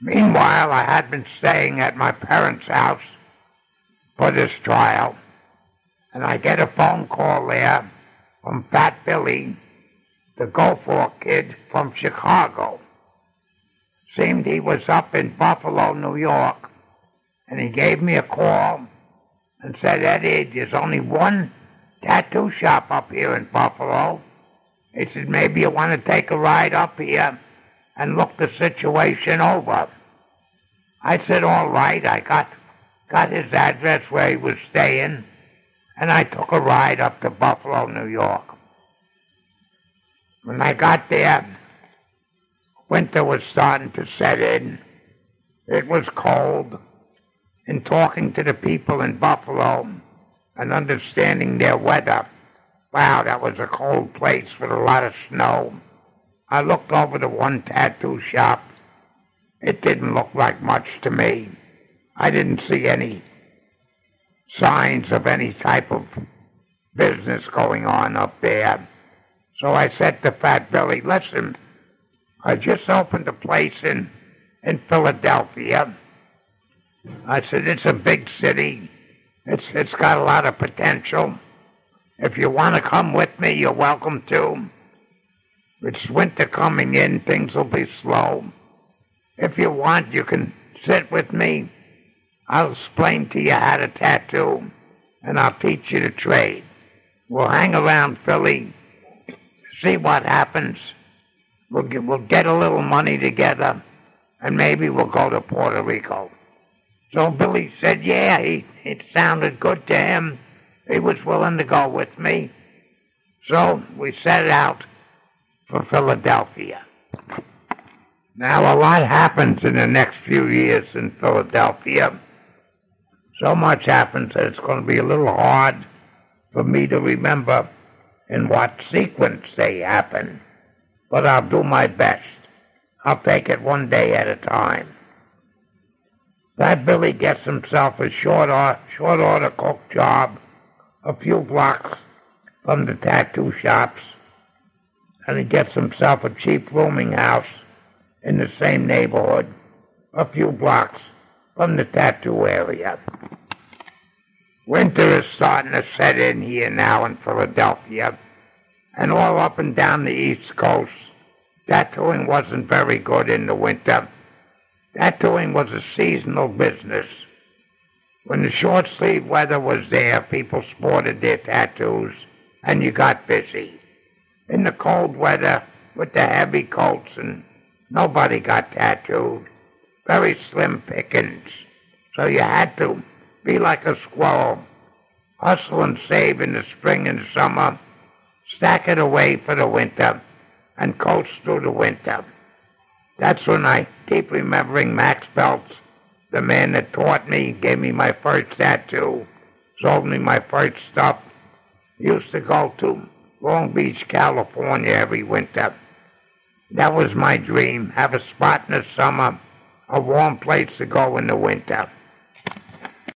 Meanwhile, I had been staying at my parents' house for this trial, and I get a phone call there from Fat Billy, the Goforth kid from Chicago. Seemed he was up in Buffalo, New York, and he gave me a call and said, Eddie, there's only one tattoo shop up here in Buffalo. He said, maybe you want to take a ride up here and look the situation over. I said, all right. I got, got his address where he was staying, and I took a ride up to Buffalo, New York. When I got there, winter was starting to set in. It was cold. In talking to the people in Buffalo and understanding their weather, wow, that was a cold place with a lot of snow. I looked over the one tattoo shop. It didn't look like much to me. I didn't see any signs of any type of business going on up there. So I said to Fat Billy, listen, I just opened a place in, in Philadelphia. I said, it's a big city. It's, it's got a lot of potential. If you want to come with me, you're welcome to. It's winter coming in. Things will be slow. If you want, you can sit with me. I'll explain to you how to tattoo, and I'll teach you the trade. We'll hang around Philly, see what happens. We'll get, we'll get a little money together, and maybe we'll go to Puerto Rico. So Billy said, yeah, he, it sounded good to him. He was willing to go with me. So we set out for Philadelphia. Now, a lot happens in the next few years in Philadelphia. So much happens that it's going to be a little hard for me to remember in what sequence they happen. But I'll do my best. I'll take it one day at a time. That Billy gets himself a short, or, short order cook job a few blocks from the tattoo shops, and he gets himself a cheap rooming house in the same neighborhood, a few blocks from the tattoo area. Winter is starting to set in here now in Philadelphia, and all up and down the East Coast. Tattooing wasn't very good in the winter. Tattooing was a seasonal business. When the short sleeve weather was there, people sported their tattoos, and you got busy. In the cold weather, with the heavy coats, and nobody got tattooed. Very slim pickings. So you had to be like a squirrel. Hustle and save in the spring and summer. Stack it away for the winter, and coast through the winter. That's when I keep remembering Max Belts the man that taught me, gave me my first tattoo, sold me my first stuff, used to go to Long Beach, California every winter. That was my dream, have a spot in the summer, a warm place to go in the winter.